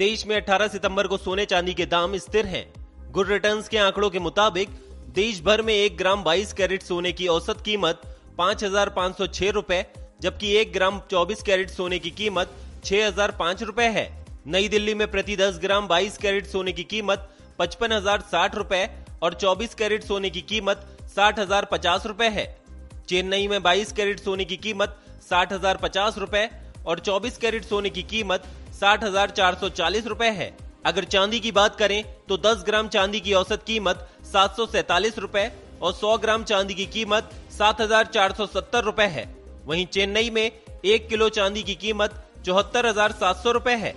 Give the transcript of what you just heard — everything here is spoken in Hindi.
देश में 18 सितंबर को सोने चांदी के दाम स्थिर हैं। गुड रिटर्न्स के आंकड़ों के मुताबिक, देश भर में एक ग्राम 22 कैरेट सोने की औसत कीमत पाँच हज़ार रूपए, जबकि एक ग्राम 24 कैरेट सोने की कीमत छह हज़ार रूपए है नई दिल्ली में प्रति 10 ग्राम 22 कैरेट सोने की कीमत पचपन हज़ार साठ रूपए और 24 कैरेट सोने की कीमत साठ हज़ार पचास रूपए है चेन्नई में 22 कैरेट सोने की कीमत साठ हज़ार पचास रूपए और 24 कैरेट सोने की कीमत साठ हज़ार चार सौ चालीस रूपए है। अगर चांदी की बात करें तो 10 ग्राम चांदी की औसत कीमत सात सौ सैतालीस रूपए और 100 ग्राम चांदी की कीमत सात हज़ार चार सौ सत्तर रूपए है। वहीं चेन्नई में एक किलो चांदी की कीमत चौहत्तर हज़ार सात सौ रूपए है।